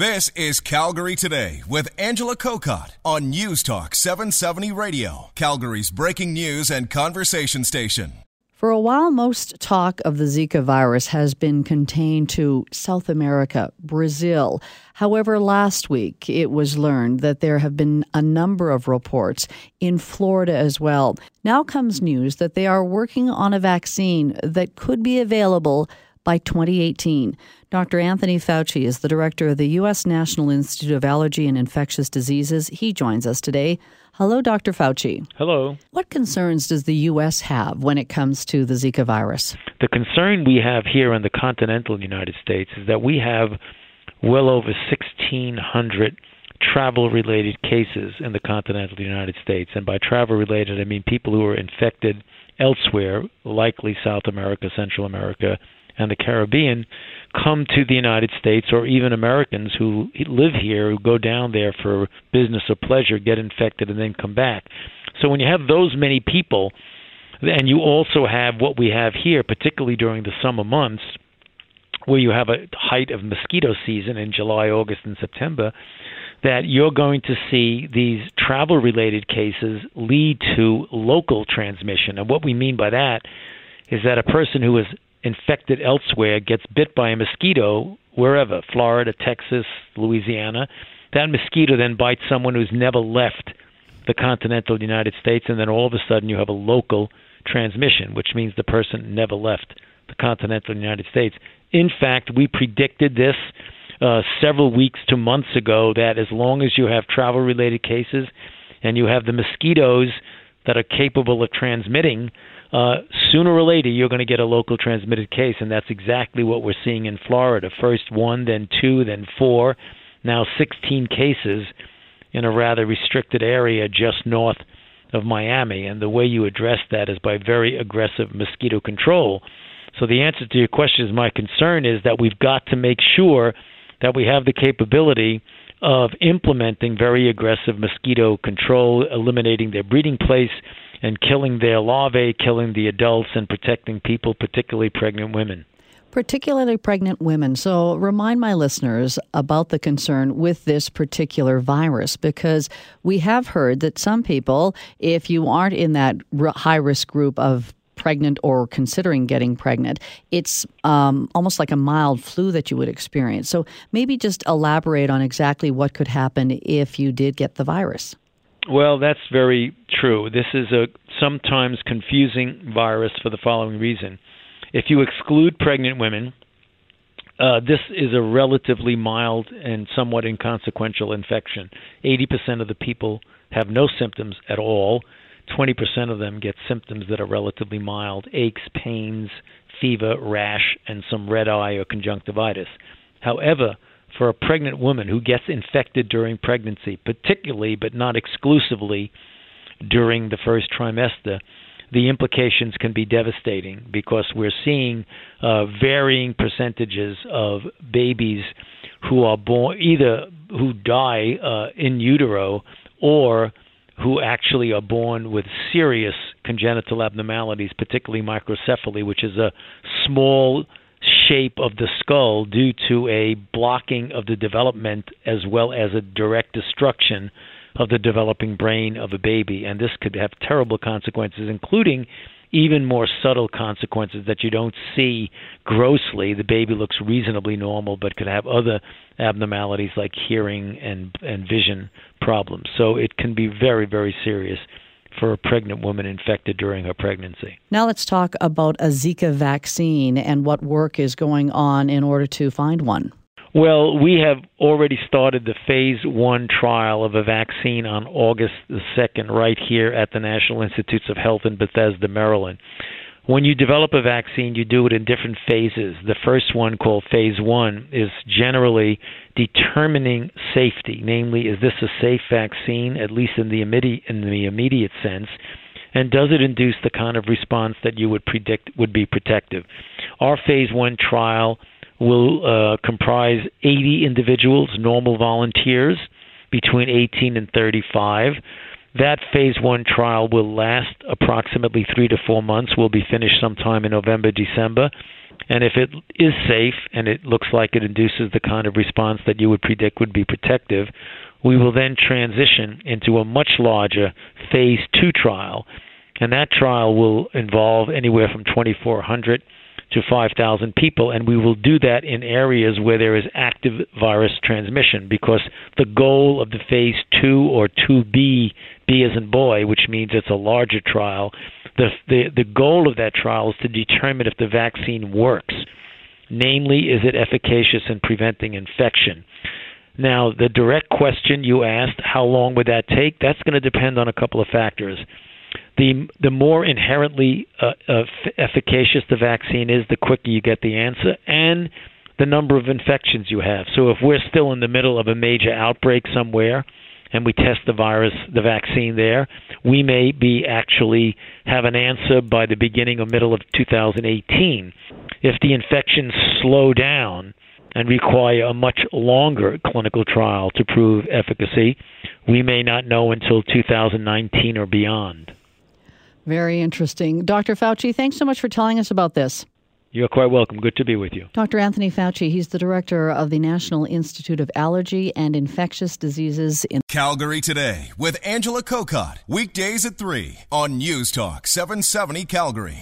This is Calgary Today with Angela Kokott on News Talk 770 Radio, Calgary's breaking news and conversation station. For a while, most talk of the Zika virus has been contained to South America, Brazil. However, last week it was learned that there have been a number of reports in Florida as well. Now comes news that they are working on a vaccine that could be available by 2018. Dr. Anthony Fauci is the director of the U.S. National Institute of Allergy and Infectious Diseases. He joins us today. Hello, Dr. Fauci. Hello. What concerns does the U.S. have when it comes to the Zika virus? The concern we have here in the continental United States is that we have well over 1,600 travel related cases in the continental United States. And by travel related, I mean people who are infected elsewhere, likely South America, Central America, and the Caribbean come to the United States, or even Americans who live here, who go down there for business or pleasure, get infected, and then come back. So when you have those many people, and you also have what we have here, particularly during the summer months, where you have a height of mosquito season in July, August, and September, that you're going to see these travel related cases lead to local transmission. And what we mean by that is that a person who is infected elsewhere gets bit by a mosquito wherever Florida, Texas, Louisiana that mosquito then bites someone who's never left the continental United States, and then all of a sudden you have a local transmission, which means the person never left the continental United States. In fact, we predicted this uh, several weeks to months ago that as long as you have travel related cases and you have the mosquitoes that are capable of transmitting, uh, sooner or later you're going to get a local transmitted case, and that's exactly what we're seeing in Florida. First one, then two, then four, now 16 cases in a rather restricted area just north of Miami. And the way you address that is by very aggressive mosquito control. So the answer to your question is my concern is that we've got to make sure that we have the capability of implementing very aggressive mosquito control, eliminating their breeding place and killing their larvae, killing the adults, and protecting people, particularly pregnant women. Particularly pregnant women. So, remind my listeners about the concern with this particular virus because we have heard that some people, if you aren't in that high risk group of pregnant or considering getting pregnant, it's um, almost like a mild flu that you would experience. So, maybe just elaborate on exactly what could happen if you did get the virus. Well, that's very true. This is a sometimes confusing virus for the following reason. If you exclude pregnant women, uh, this is a relatively mild and somewhat inconsequential infection. 80% of the people have no symptoms at all. 20% of them get symptoms that are relatively mild aches, pains, fever, rash, and some red eye or conjunctivitis. However, for a pregnant woman who gets infected during pregnancy, particularly but not exclusively during the first trimester, the implications can be devastating because we're seeing uh, varying percentages of babies who are born either who die uh, in utero or who actually are born with serious congenital abnormalities, particularly microcephaly, which is a small shape of the skull due to a blocking of the development as well as a direct destruction of the developing brain of a baby. And this could have terrible consequences, including even more subtle consequences that you don't see grossly. The baby looks reasonably normal, but could have other abnormalities like hearing and and vision problems. So it can be very very serious for a pregnant woman infected during her pregnancy. Now let's talk about a Zika vaccine and what work is going on in order to find one. Well, we have already started the phase one trial of a vaccine on August the 2nd, right here at the National Institutes of Health in Bethesda, Maryland. When you develop a vaccine, you do it in different phases. The first one, called phase one, is generally determining safety. Namely, is this a safe vaccine, at least in the immediate, in the immediate sense? And does it induce the kind of response that you would predict would be protective? Our phase one trial will uh, comprise 80 individuals, normal volunteers, between 18 and 35. That phase one trial will last approximately three to four months. Will be finished sometime in November, December. And if it is safe and it looks like it induces the kind of response that you would predict would be protective, we will then transition into a much larger phase two trial. And that trial will involve anywhere from 2,400 to 5,000 people, and we will do that in areas where there is active virus transmission because the goal of the phase 2 or 2B, B as in boy, which means it's a larger trial, the, the, the goal of that trial is to determine if the vaccine works. Namely, is it efficacious in preventing infection? Now, the direct question you asked, how long would that take? That's going to depend on a couple of factors the the more inherently uh, uh, efficacious the vaccine is, the quicker you get the answer, and the number of infections you have. So if we're still in the middle of a major outbreak somewhere, and we test the virus, the vaccine there, we may be actually have an answer by the beginning or middle of 2018. If the infections slow down and require a much longer clinical trial to prove efficacy, we may not know until 2019 or beyond. Very interesting. Dr. Fauci, thanks so much for telling us about this. You're quite welcome. Good to be with you. Dr. Anthony Fauci, he's the director of the National Institute of Allergy and Infectious Diseases in Calgary today with Angela Kokott. Weekdays at 3 on News Talk 770 Calgary.